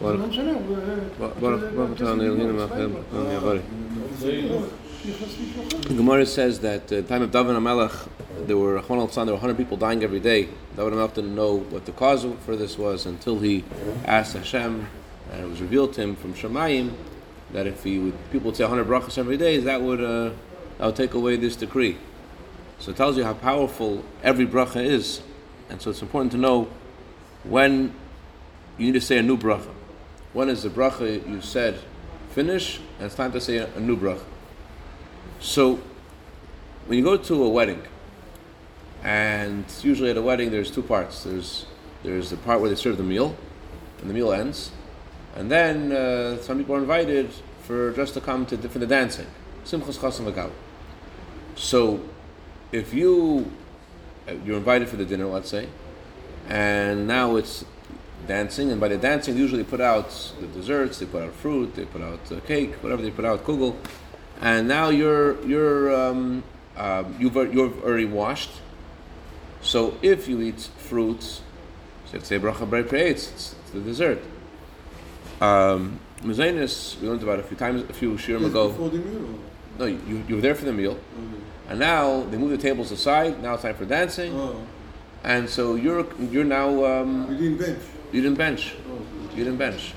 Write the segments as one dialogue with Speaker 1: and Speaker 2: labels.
Speaker 1: Var, Gemara says that uh, the time of David Hamelech, there were there were 100 people dying every day. David Hamelech didn't know what the cause for this was until he asked Hashem, and it was revealed to him from Shemayim that if he would, people would say 100 brachas every day, that would uh, that would take away this decree. So it tells you how powerful every bracha is, and so it's important to know when you need to say a new bracha. When is the bracha you said finish, and it's time to say a, new bracha. So, when you go to a wedding, and usually at a wedding there's two parts. There's there's the part where they serve the meal, and the meal ends, and then uh, some people are invited for just to come to for the dancing. Simchas chasam. So, if you uh, you're invited for the dinner, let's say, and now it's dancing, and by the dancing they usually put out the desserts, they put out fruit, they put out uh, cake, whatever they put out, kugel, and now you're you're um, um, you've you've already washed. So if you eat fruits, you to say bracha b'rei it's, the dessert. Um, we learned about a few times, a few shirim
Speaker 2: Yes,
Speaker 1: ago.
Speaker 2: Before the meal.
Speaker 1: No, you, you were there for the meal,
Speaker 2: or-
Speaker 1: and now they move the tables aside. Now it's time for dancing,
Speaker 2: Oh,
Speaker 1: and so you're you're now um,
Speaker 2: we didn't bench.
Speaker 1: You didn't bench, you didn't bench.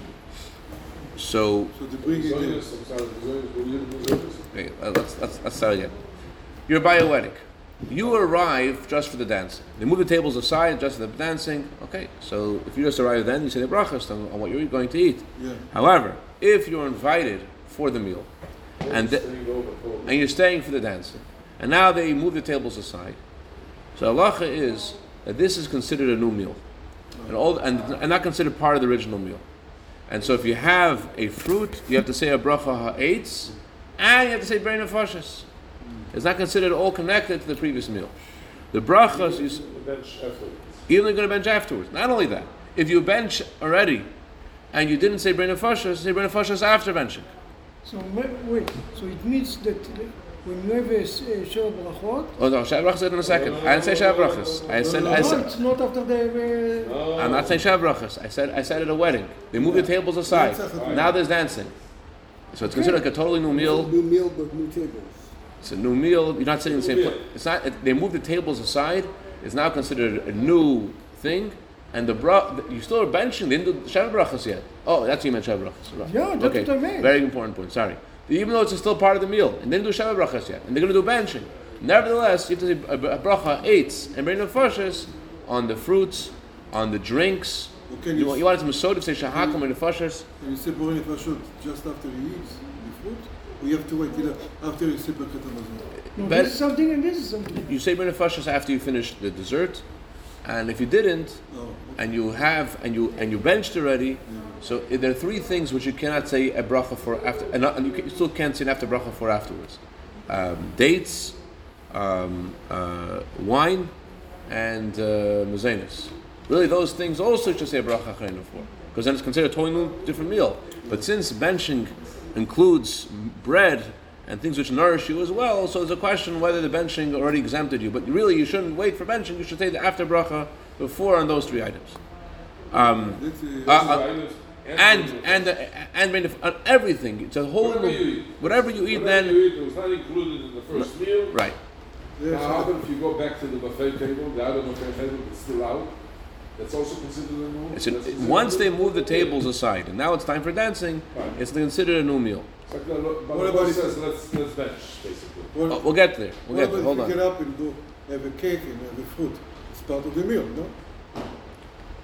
Speaker 1: So
Speaker 2: so to bring it in.
Speaker 1: Okay, let's, let's, let's start again. You're wedding. You arrive just for the dancing. They move the tables aside just for the dancing. Okay, so if you just arrive then, you say the brachas on, on what you're going to eat.
Speaker 2: Yeah.
Speaker 1: However, if you're invited for the meal and, the, and you're staying for the dancing, and now they move the tables aside, so halacha is that this is considered a new meal, and, all, and, and not considered part of the original meal. And so if you have a fruit, you have to say a bracha ha'etz, and you have to say borei nefashos. It's not considered all connected to the previous meal. The brachas, you, s- you're only going to bench afterwards. Not only that, if you bench already, and you didn't say borei nefashos, say borei nefashos after benching.
Speaker 3: So wait, wait, so it means that when you have a s- a brachot,
Speaker 1: Oh no, Shav brachas in a second. I didn't say Shav brachas. I said, I
Speaker 3: no,
Speaker 1: said,
Speaker 3: it's not after the... uh,
Speaker 1: I'm not saying Shav brachas. I said, I said at a wedding. They move the tables aside. Now there's dancing. So it's considered like a totally new meal.
Speaker 4: New meal, but new tables.
Speaker 1: It's a new meal. You're not sitting in the same place. It's not. It, they move the tables aside. It's now considered a new thing. And the bra, you still are benching. They didn't do Shav brachas yet. Oh, that's what you meant Shav brachas. Right.
Speaker 3: Yeah, that's
Speaker 1: okay.
Speaker 3: what I meant.
Speaker 1: Very important point. Sorry. Even though it's still part of the meal, and they didn't do Shav brachas yet, and they're going to do benching. Nevertheless, you have to say a, a bracha eight and bring the fashes on the fruits, on the drinks.
Speaker 2: Or
Speaker 1: You,
Speaker 2: you,
Speaker 1: want- you want it to Masodim, say Shahakum and the fashes.
Speaker 2: can you say Borei Nefashos just after you eat the fruit? We have to wait till after you say Birkat Hamazon?
Speaker 3: No,
Speaker 1: But-
Speaker 3: this is something and this is something.
Speaker 1: You say bring the after you finish the dessert, and if you didn't,
Speaker 2: Oh, okay.
Speaker 1: and you have and you and you benched already. So there are three things which you cannot say a bracha for after, and, not, and you, can, you still can't say an after bracha for afterwards. Um, dates, um, uh, wine, and uh. Really, those things also should say a bracha achrayna for, because then it's considered a totally different meal. But since benching includes bread and things which nourish you as well, so there's a question whether the benching already exempted you. But really, you shouldn't wait for benching. You should say the after bracha before on those three items. Um,
Speaker 2: That's, uh,
Speaker 1: uh, uh, and and uh, and the- on everything. It's a whole
Speaker 5: Whatever you eat.
Speaker 1: whatever you eat.
Speaker 5: Whatever
Speaker 1: Then
Speaker 5: you eat, it was not included in the first meal.
Speaker 1: right.
Speaker 5: Now, how about if you go back to the buffet table, the other buffet table is still out? That's also considered a new.
Speaker 1: It's
Speaker 5: that's
Speaker 1: a,
Speaker 5: considered
Speaker 1: once
Speaker 5: a
Speaker 1: they move the tables aside, and now it's time for dancing.
Speaker 5: Fine.
Speaker 1: It's considered a new meal.
Speaker 5: It's like the, but
Speaker 2: What
Speaker 5: the
Speaker 2: about
Speaker 5: boss says let's let's bench basically.
Speaker 2: What,
Speaker 1: Oh, we'll get there. We'll get there. Hold on.
Speaker 2: get up and do have a cake and have a fruit? It's part of the meal, no?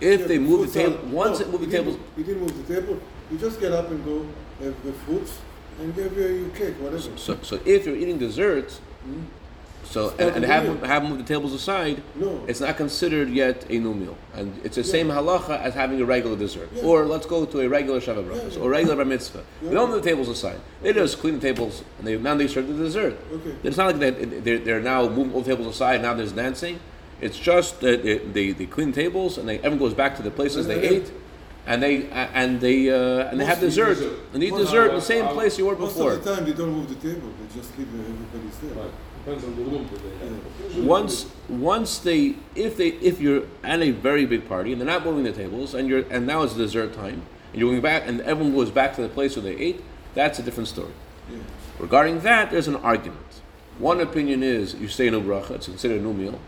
Speaker 1: If
Speaker 2: Yeah,
Speaker 1: they move the table, once
Speaker 2: no,
Speaker 1: they move the
Speaker 2: you didn't
Speaker 1: tables,
Speaker 2: You didn't move the table. You just get up and go have the fruits and give you your cake, whatever.
Speaker 1: so so if you're eating dessert, hmm? So
Speaker 2: It's
Speaker 1: and, and have
Speaker 2: meal.
Speaker 1: have moved the tables aside,
Speaker 2: No.
Speaker 1: it's not considered yet a new meal, and it's the
Speaker 2: Yeah.
Speaker 1: same halacha as having a regular dessert.
Speaker 2: Yeah.
Speaker 1: Or let's go to a regular shabbat brachos
Speaker 2: Yeah, yeah.
Speaker 1: or regular bar mitzvah.
Speaker 2: Yeah.
Speaker 1: They don't move the tables aside. They just clean the tables and they now they serve the dessert.
Speaker 2: Okay.
Speaker 1: It's not like that they're, they're now moving all the tables aside. Now there's dancing. It's just that they, they, they clean tables and they everyone goes back to the places they
Speaker 2: Yeah.
Speaker 1: ate, and they and they uh, and they have dessert
Speaker 5: dessert.
Speaker 1: and eat
Speaker 2: Most-
Speaker 1: dessert in the
Speaker 5: uh,
Speaker 1: same
Speaker 5: uh,
Speaker 1: place you were before.
Speaker 2: Most of the time they don't move the table. They just leave everybody's there.
Speaker 5: Right. Depends on the room that.
Speaker 1: Once once they if they if you're at a very big party and they're not moving the tables and you're and now it's dessert time and you're going back, and everyone goes back to the place where they ate, that's a different story.
Speaker 2: Yeah.
Speaker 1: Regarding that, there's an argument. One opinion is you say new bracha, it's considered a new meal.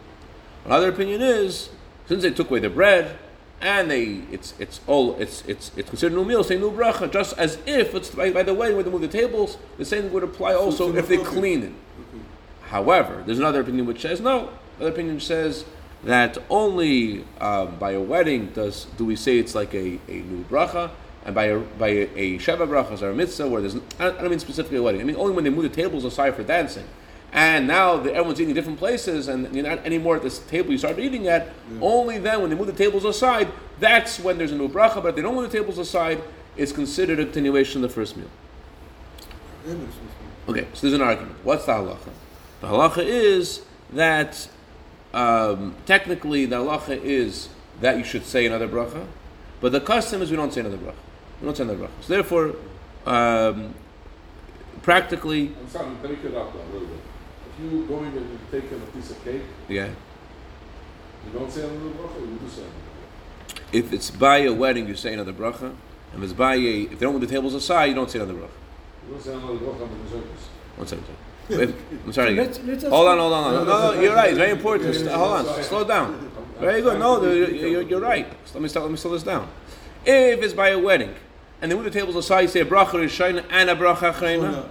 Speaker 1: Another opinion is since they took away the bread and they it's it's all it's it's it's considered a new meal, say new bracha, just as if it's by, by the way when they move the tables, the same would apply also
Speaker 2: so
Speaker 1: if they clean it.
Speaker 2: Okay.
Speaker 1: However, there's another opinion which says no. Another opinion says that only um, by a wedding does do we say it's like a, a new bracha, and by a by a, a sheva brachas or a mitzvah where there's I don't, I don't mean specifically a wedding. I mean only when they move the tables aside for dancing, and now the, everyone's eating in different places, and you're not anymore at this table you started eating at. Only then when they move the tables aside, that's when there's a new bracha. But if they don't move the tables aside, it's considered a continuation of the first meal.
Speaker 2: That makes sense.
Speaker 1: Okay, so there's an argument. What's the halacha? The halacha is that um, technically the halacha is that you should say another bracha, but the custom is we don't say another bracha. We don't say another bracha. So therefore, um, practically,
Speaker 5: I'm sorry, break it up a little bit. If you go in and you take a piece of cake,
Speaker 1: yeah.
Speaker 5: you don't say another bracha, you do say another bracha.
Speaker 1: If it's by a wedding, you say another bracha. And if it's by a, if they don't move the tables aside, you don't say another bracha.
Speaker 5: You don't say another bracha on the desserts.
Speaker 1: One second. Wait, I'm sorry.
Speaker 3: Let's, let's
Speaker 1: Hold on, hold on, hold on. No, no, you're right. It's very important. Hold on. Slow down. Very good. No, you're, you're, you're right. Let me start, let me slow this down. If it's by a wedding and they move the tables aside, you say a bracha rishayna and a bracha achrayna.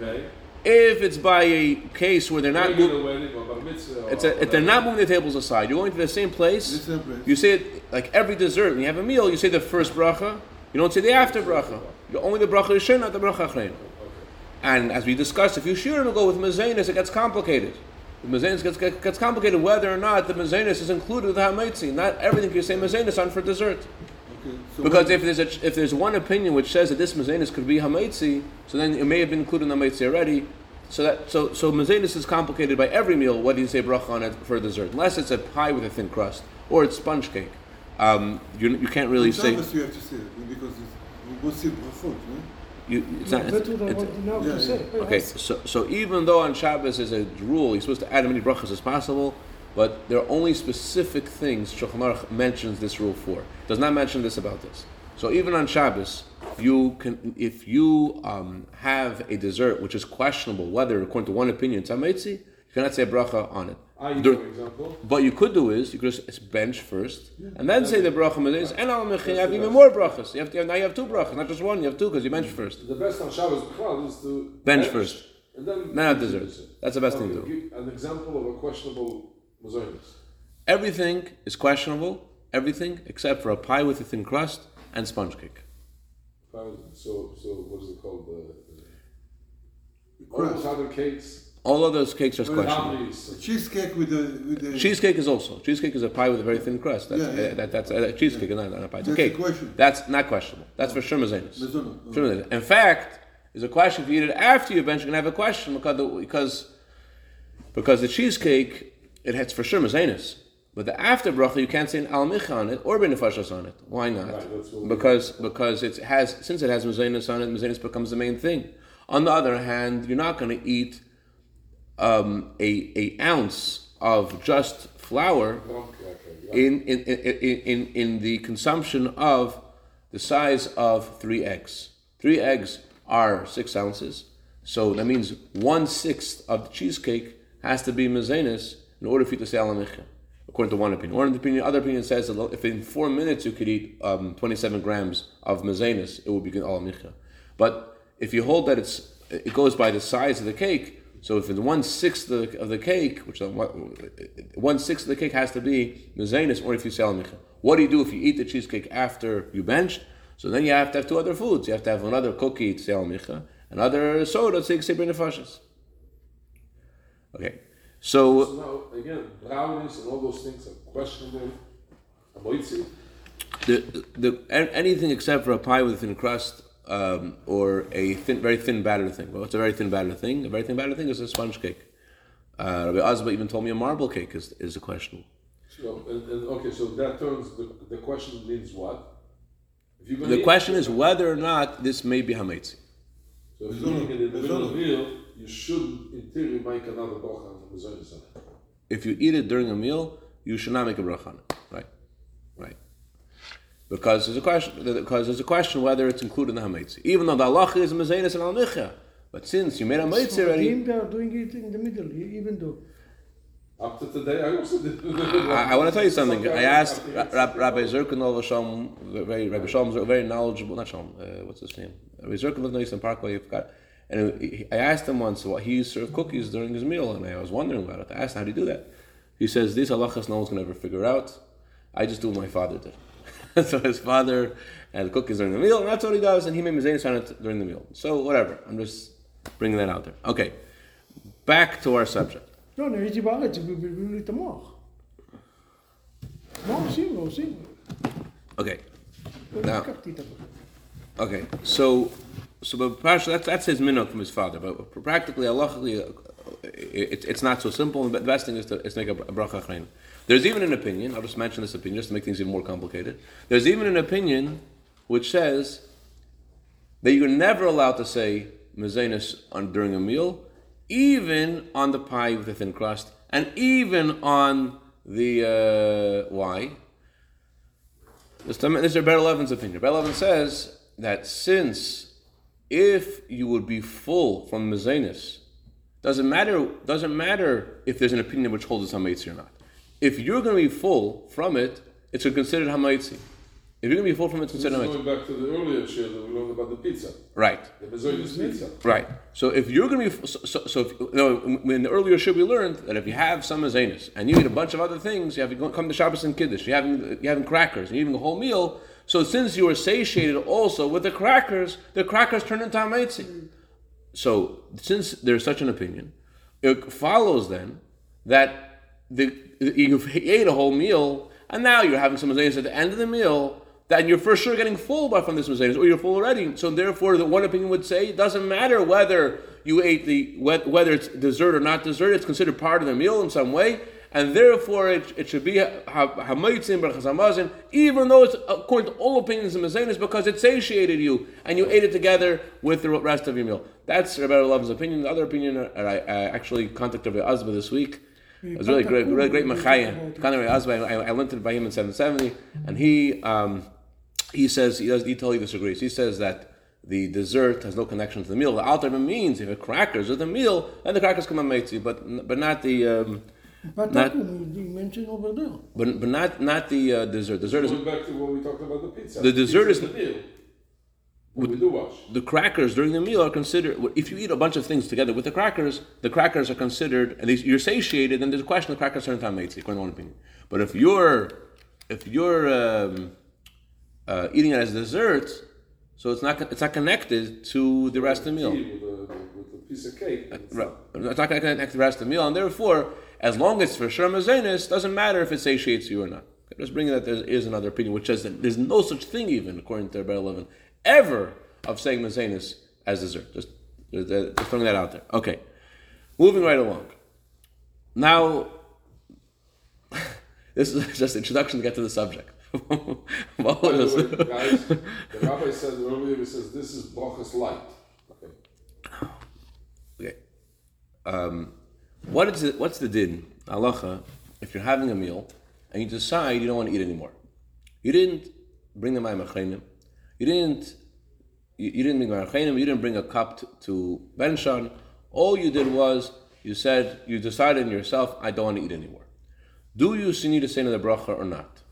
Speaker 2: okay.
Speaker 1: If it's by a case where they're not moving,
Speaker 5: wedding or bar mitzvah or
Speaker 1: it's a, if they're not moving the tables aside, you're going to the same place. You say it like every dessert. When you have a meal, you say the first bracha. You don't say the after bracha. You're only the bracha rishayna, not the bracha achrayna. And as we discussed, if you shear and go with mazenis, it gets complicated. The mazenis gets, gets, gets complicated whether or not the mazenis is included with the hamaitzi. Not everything you say mazenis on for dessert.
Speaker 2: Okay. So
Speaker 1: Because if there's a, if there's one opinion which says that this mazenis could be hamaitzi, so then it may have been included in the hamaitzi already. So that so so mazenis is complicated by every meal. Whether you say bracha on it for dessert, unless it's a pie with a thin crust or it's sponge cake, um, you, you can't really say
Speaker 2: you have to say it because it's, we both say brachot, right?
Speaker 1: You, it's not.
Speaker 3: That's what I
Speaker 1: it's-
Speaker 3: want
Speaker 2: yeah.
Speaker 1: Okay, so, so even though on Shabbos is a rule, you're supposed to add as many brachas as possible, but there are only specific things Shulchan Aruch mentions this rule for. Does not mention this about this. So even on Shabbos, you can, if you um, have a dessert which is questionable whether, according to one opinion, it's hamaitzi, you cannot say a bracha on it.
Speaker 5: I,
Speaker 1: Dur-
Speaker 5: for example,
Speaker 1: What you could do is you could just bench first, and then say the bracha mazenis, and al mechin, you have even more brachas. You have to, now you have two brachas, not just one. You have two because you bench first.
Speaker 5: the best on Shabbos B'chal is to
Speaker 1: Bench first.
Speaker 5: and then
Speaker 1: Then have desserts. That's the best thing to do.
Speaker 5: Give an example of a questionable mazonis.
Speaker 1: Everything is questionable. Everything except for a pie with a thin crust and sponge cake.
Speaker 5: So, so what is it called? The,
Speaker 2: The
Speaker 5: all those
Speaker 2: crust.
Speaker 5: other cakes,
Speaker 1: All of those cakes are questionable.
Speaker 5: brownies,
Speaker 2: Cheesecake with the with the
Speaker 1: Cheesecake is also cheesecake is a pie with a very thin crust. That's,
Speaker 2: Yeah, yeah.
Speaker 1: uh, that, that's uh, cheesecake, not, not a pie. It's
Speaker 2: That's a
Speaker 1: cake.
Speaker 2: question.
Speaker 1: That's not questionable. That's for sure mazenis.
Speaker 2: Mazonos.
Speaker 1: Sure mazenis. In fact, there's a question if you eat it after you bench, you're gonna have a question because the, because because the cheesecake it has for sure mazenis. But the after bracha you can't say an al micha on it or benefashas on it. Why not?
Speaker 5: Right, that's what we-
Speaker 1: because because it has since it has mazenis on it, mazenis becomes the main thing. On the other hand, you're not going to eat um, a a ounce of just flour in in, in, in in the consumption of the size of three eggs. Three eggs are six ounces, so that means one sixth of the cheesecake has to be mazenis in order for you to say alamicha. According to one opinion, one opinion, other opinion says that if in four minutes you could eat um, 27 grams of mazenis, it would be alamicha. But if you hold that it's it goes by the size of the cake, so if it's one sixth of the, of the cake, which uh, is one sixth of the cake has to be mezanis, or if you sell micha. What do you do if you eat the cheesecake after you benched? So then you have to have two other foods. You have to have another cookie to sell micha, another soda to say nefashis. Okay, so
Speaker 5: So now, again, brownies and all those things are questionable.
Speaker 1: The, the anything except for a pie with thin crust um, or a thin, very thin batter thing. Well, it's a very thin batter thing? A very thin batter thing is a sponge cake. Uh, Rabbi Azba even told me a marble cake is, is a questionable.
Speaker 5: so, and, and, okay, so that turns, the, the question means what? If you're gonna
Speaker 1: The question is whether or not this may be hametzi.
Speaker 5: So if you're eating it in the middle of
Speaker 2: Mazonos.
Speaker 5: meal, you should, in theory, make another bracha on the.
Speaker 1: If you eat it during a meal, you should not make a bracha on it. Right, right. Because there's a question. Because there's a question whether it's included in the hametzi, even though the halacha is mezenis and al nicha. But since you made a hametzi already,
Speaker 3: Sfaradim, they are doing it in the middle, even though.
Speaker 5: Up to today, I also did.
Speaker 1: I, I want to tell you something. I asked Ra- Ra- Rabbi Zirkin Shalom, very Rabbi Shalom, very knowledgeable. Not Shalom. Uh, what's his name? Rabbi Zirkin lived in Eastern Parkway. You forgot. And he- I asked him once what he used to serve cookies during his meal, and I was wondering about it. I asked him, how do you do that? He says these halachas no one's gonna ever figure out. I just do what my father did. so his father uh, as cook, is during the meal, and that's what he does, and he made Mizanis on it during the meal. So whatever, I'm just bringing that out there. Okay, back to our subject.
Speaker 3: No, no, he's about to No,
Speaker 1: Okay. Now, okay, so so but that's that's his minhag from his father, but practically, halachically, it, it's not so simple. The best thing is to, is to make a, a bracha achrein. There's even an opinion. I'll just mention this opinion just to make things even more complicated. There's even an opinion which says that you're never allowed to say mezanis on during a meal, even on the pie with a thin crust, and even on the uh, why. This, this is Rebbe Levin's opinion. Rebbe Levin says that since if you would be full from mezanis, doesn't matter doesn't matter if there's an opinion which holds it's hamaitzi or not. If you're going to be full from it, it's considered hamaitzi. If you're going to be full from it, it's
Speaker 5: This
Speaker 1: considered hamaitzi.
Speaker 5: going back to the earlier share that we learned about the pizza.
Speaker 1: Right.
Speaker 5: The Bezoidus mm-hmm. pizza.
Speaker 1: Right. So if you're going to be so, so, so if, no, in the earlier show we learned that if you have some azanis and you eat a bunch of other things, you have to come to Shabbos and Kiddush. You're having you're having crackers. You're eating a whole meal. So since you are satiated also with the crackers, the crackers turn into amaitzi. Mm-hmm. So since there's such an opinion, it follows then that the you ate a whole meal and now you're having some azanis at the end of the meal. That you're for sure getting full by from this mazanis, or you're full already. So therefore, the one opinion would say it doesn't matter whether you ate the whether it's dessert or not dessert. It's considered part of the meal in some way, and therefore it, it should be hamaitzim berchazamazin, even though it's according to all opinions in mazanis, because it satiated you and you ate it together with the rest of your meal. That's Rabbi Levin's opinion. The other opinion, I, I actually contacted Rabbi Azba this week. It was really great, really great machaya. I, I learned it by him in 770, and he um, he says he does he totally disagrees. He says that the dessert has no connection to the meal. The altar means if it crackers with the meal, then the crackers come on meitzi, but but not the um,
Speaker 3: But
Speaker 1: Not-
Speaker 3: you mentioned over there.
Speaker 1: but but not not the uh, dessert. Dessert is
Speaker 5: Going back to what we talked about the pizza.
Speaker 1: The dessert
Speaker 5: Pizza
Speaker 1: is-
Speaker 5: the meal. What we wash.
Speaker 1: the crackers during the meal are considered. If you eat a bunch of things together with the crackers, the crackers are considered. And these- you're satiated, then there's a question: the crackers are into meitzi, according to one opinion. But if you're if you're um, uh, eating it as dessert, so it's not it's not connected to the rest of the meal.
Speaker 5: With a, with a piece of cake. It's
Speaker 1: Right. It's not going to connect to the rest of the meal, and therefore, as long as it's for sure mazenis, doesn't matter if it satiates you or not. Okay, Just bringing that there is another opinion which says that there's no such thing, even according to Rebbe Levin, ever of saying mazenis as dessert. Just, just just throwing that out there. Okay, moving right along. Now, this is just introduction to get to the subject.
Speaker 5: The way, guys, the rabbi said earlier, he says this is brachas light. Okay.
Speaker 1: Okay. Um, what is it, what's the din, halacha, if you're having a meal and you decide you don't want to eat anymore? You didn't bring the mayim. You didn't. You, you didn't bring mayim achreinim. You didn't bring a cup to, to Benshan. All you did was you said you decided in yourself, I don't want to eat anymore. Do you need to say another bracha or not?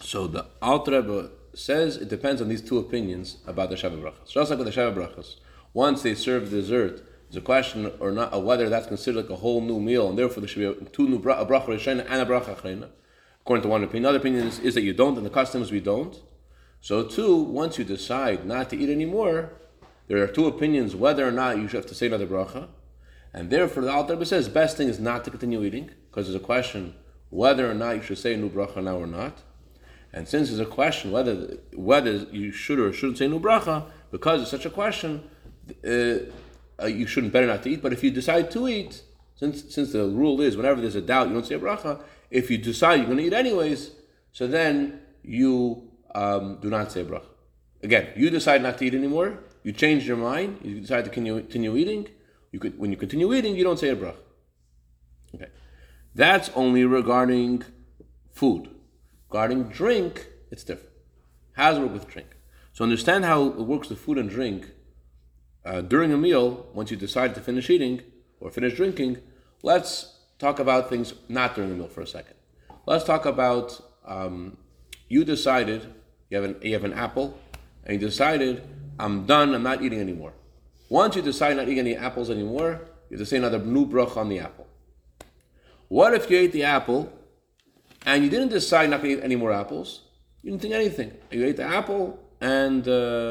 Speaker 1: So the Alter says it depends on these two opinions about the Shabbat brachas. Just like with the Shabbat brachas, once they serve dessert, there's a question or not of whether that's considered like a whole new meal, and therefore there should be two new bra- a bracha rishena and a bracha achrena. According to one opinion, another opinion is, is that you don't, and the customs we don't. So two, once you decide not to eat anymore, there are two opinions whether or not you should have to say another bracha, and therefore the Alter says best thing is not to continue eating because there's a question whether or not you should say a new bracha now or not. And since there's a question whether whether you should or shouldn't say a new bracha, because it's such a question, uh, uh, you shouldn't better not to eat. But if you decide to eat, since since the rule is whenever there's a doubt, you don't say a bracha. If you decide you're going to eat anyways, so then you um, do not say a bracha. Again, you decide not to eat anymore. You change your mind. You decide to continue, eating. You could, when you continue eating, you don't say a bracha. Okay, that's only regarding food. Regarding drink, it's different. How does it work with drink? So understand how it works with food and drink. Uh, during a meal, once you decide to finish eating or finish drinking, let's talk about things not during the meal for a second. Let's talk about um, you decided you have an you have an apple, and you decided I'm done. I'm not eating anymore. Once you decide not eating any apples anymore, you have to say another new bracha on the apple. What if you ate the apple and you didn't decide not to eat any more apples? You didn't think anything. You ate the apple and uh,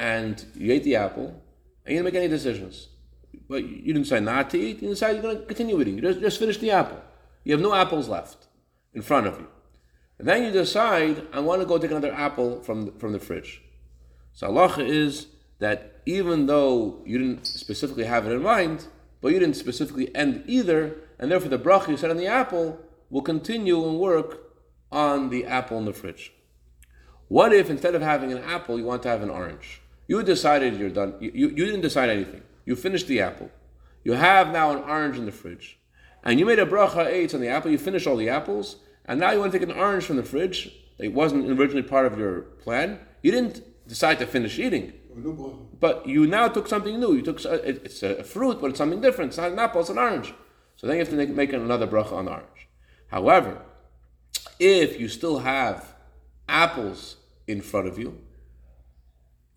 Speaker 1: and you ate the apple and you didn't make any decisions. But you didn't decide not to eat. You decided you're going to continue eating. You just, just finish the apple. You have no apples left in front of you. And then you decide, I want to go take another apple from the, from the fridge. So Allah is that even though you didn't specifically have it in mind, but you didn't specifically end either, and therefore the bracha you said on the apple will continue and work on the apple in the fridge. What if instead of having an apple, you want to have an orange? You decided you're done. You, you, you didn't decide anything. You finished the apple. You have now an orange in the fridge. And you made a bracha eight on the apple. You finished all the apples. And now you want to take an orange from the fridge. It wasn't originally part of your plan. You didn't decide to finish eating. But you now took something new. You took it's a fruit, but it's something different. It's not an apple. It's an orange. So then you have to make, make another bracha on the orange. However, if you still have apples in front of you,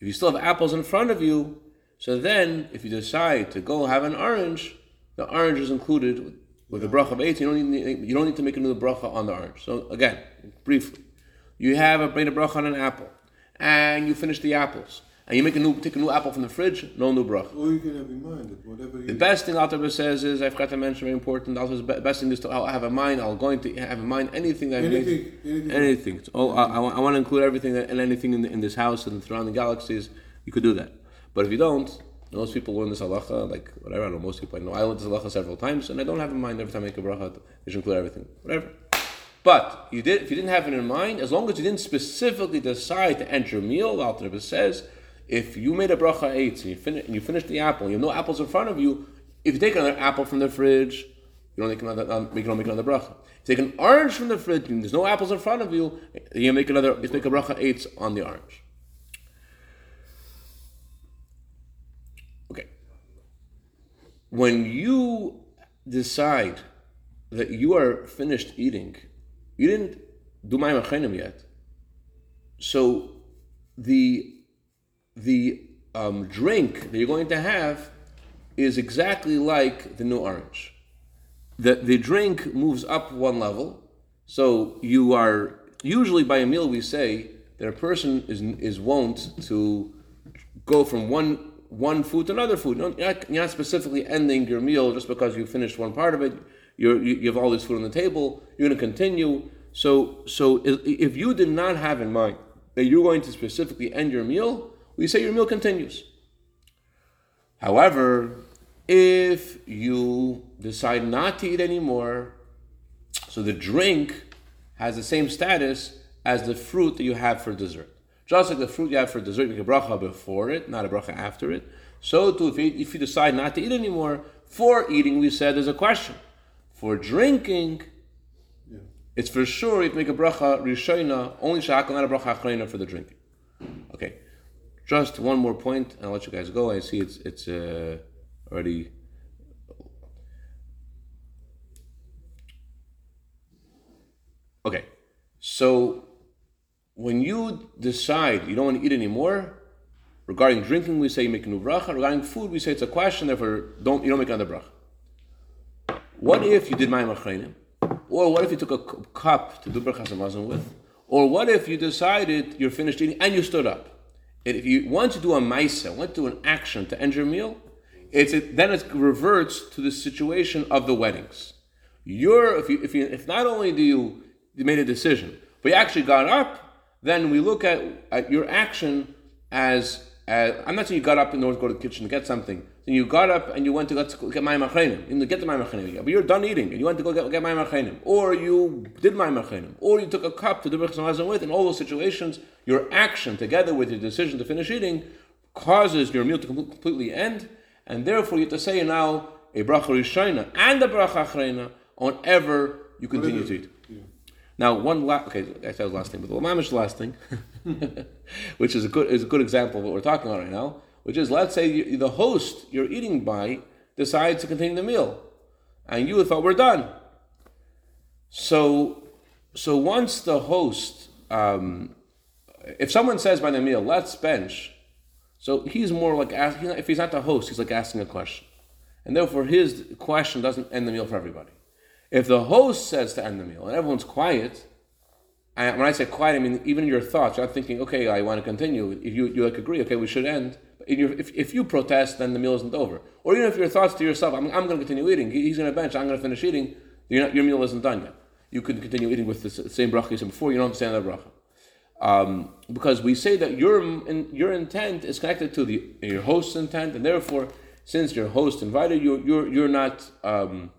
Speaker 1: if you still have apples in front of you, so then if you decide to go have an orange, the orange is included with, the bracha of eight. You don't need you don't need to make another bracha on the orange. So again, briefly, you have a a bracha on an apple, and you finish the apples, and you make a new take a new apple from the fridge, no new bracha.
Speaker 2: Or you can have in mind that whatever
Speaker 1: The best thing Alter says is I forgot to mention very important. The best thing is to I'll have in mind. I'll going to have in mind anything that
Speaker 2: anything, anything.
Speaker 1: anything. Oh, I, I, want, I want to include everything that, and anything in, the, in this house and the surrounding galaxies. You could do that. But if you don't, most people learn this halacha, like whatever. I know most people I know. I learned this halacha several times, and I don't have in mind every time I make a bracha. They should include everything, whatever. But you did if you didn't have it in mind, as long as you didn't specifically decide to enter a meal, the Alter says, if you made a bracha eight and you finish you the apple, you have no apples in front of you. If you take another apple from the fridge, you don't make another. Um, you don't make another bracha. Take an orange from the fridge, and there's no apples in front of you. You make another. You make a bracha eight on the orange. Okay. When you decide that you are finished eating, you didn't do mayim achreinim yet. So the the um, drink that you're going to have is exactly like the new orange. The the drink moves up one level. So you are usually by a meal we say that a person is is wont to go from one one food to another food. You're not, you're not specifically ending your meal just because you finished one part of it. You're, you you have all this food on the table. You're going to continue. So so if if you did not have in mind that you're going to specifically end your meal, we say your meal continues. However, if you decide not to eat anymore, so the drink has the same status as the fruit that you have for dessert. Just like the fruit you have for dessert, you make a bracha before it, not a bracha after it. So too, if you, if you decide not to eat anymore, for eating, we said there's a question. For drinking, it's for sure you make a bracha rishona, only shakal, not a bracha for the drinking. Just one more point, and I'll let you guys go. I see it's it's uh, already. Okay, so when you decide you don't want to eat anymore, regarding drinking we say you make a new bracha. Regarding food we say it's a question, therefore don't you don't make another bracha. What if you did mayim achreinim? Or what if you took a cup to do brachas hamazon with? Or what if you decided you're finished eating and you stood up? If you want to do a maisa, want to do an action to end your meal, it's it, then it reverts to the situation of the weddings. You're if you if you if not only do you you made a decision, but you actually got up, then we look at, at your action as, as I'm not saying you got up in order to go to the kitchen to get something. Then you got up and you went to let's get mayim achreinim. You get the mayim achreinim, but you're done eating and you went to go get, get mayim achreinim, or you did my machenim, or you took a cup to do brachas with. In all those situations, your action together with your decision to finish eating causes your meal to completely end, and therefore you have to say now a bracha rishona and a bracha achrena on ever you continue to eat. Now, one last, okay, I said the last thing, but the mamish last thing, which is a good is a good example of what we're talking about right now. Which is, let's say you, the host you're eating by decides to continue the meal, and you thought we're done. So, so once the host, um, if someone says by the meal, let's bench, so he's more like asking. If he's not the host, he's like asking a question, and therefore his question doesn't end the meal for everybody. If the host says to end the meal and everyone's quiet, and when I say quiet, I mean even your thoughts, you're not thinking, okay, I want to continue. If you, you like agree, okay, we should end. If, if you protest, then the meal isn't over. Or even if your thoughts to yourself, I'm, I'm going to continue eating, he's going to bench, I'm going to finish eating, not, your meal isn't done yet. You could continue eating with the same bracha you said before, you don't understand that bracha. Um, because we say that your, your intent is connected to the your host's intent, and therefore, since your host invited you, you're, you're not um,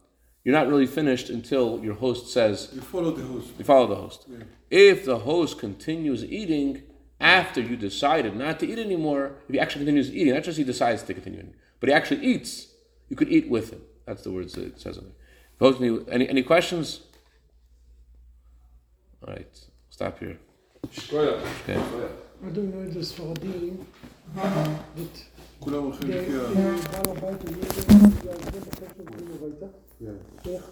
Speaker 1: you're not really finished until your host says
Speaker 2: You follow the host.
Speaker 1: you follow the host. If the host continues eating after you decided not to eat anymore, if he actually continues eating, not just he decides to continue eating, but he actually eats, you could eat with him. That's the words it says in there. Any any questions? All right, stop here. שקויה.
Speaker 5: כן.
Speaker 3: שקויה. מדברים על זה ספרדים,
Speaker 2: כולם הולכים לפי ה...
Speaker 3: בעל הבית, הוא יהיה בגלל זה בקשר כאילו
Speaker 2: הביתה.
Speaker 3: איך?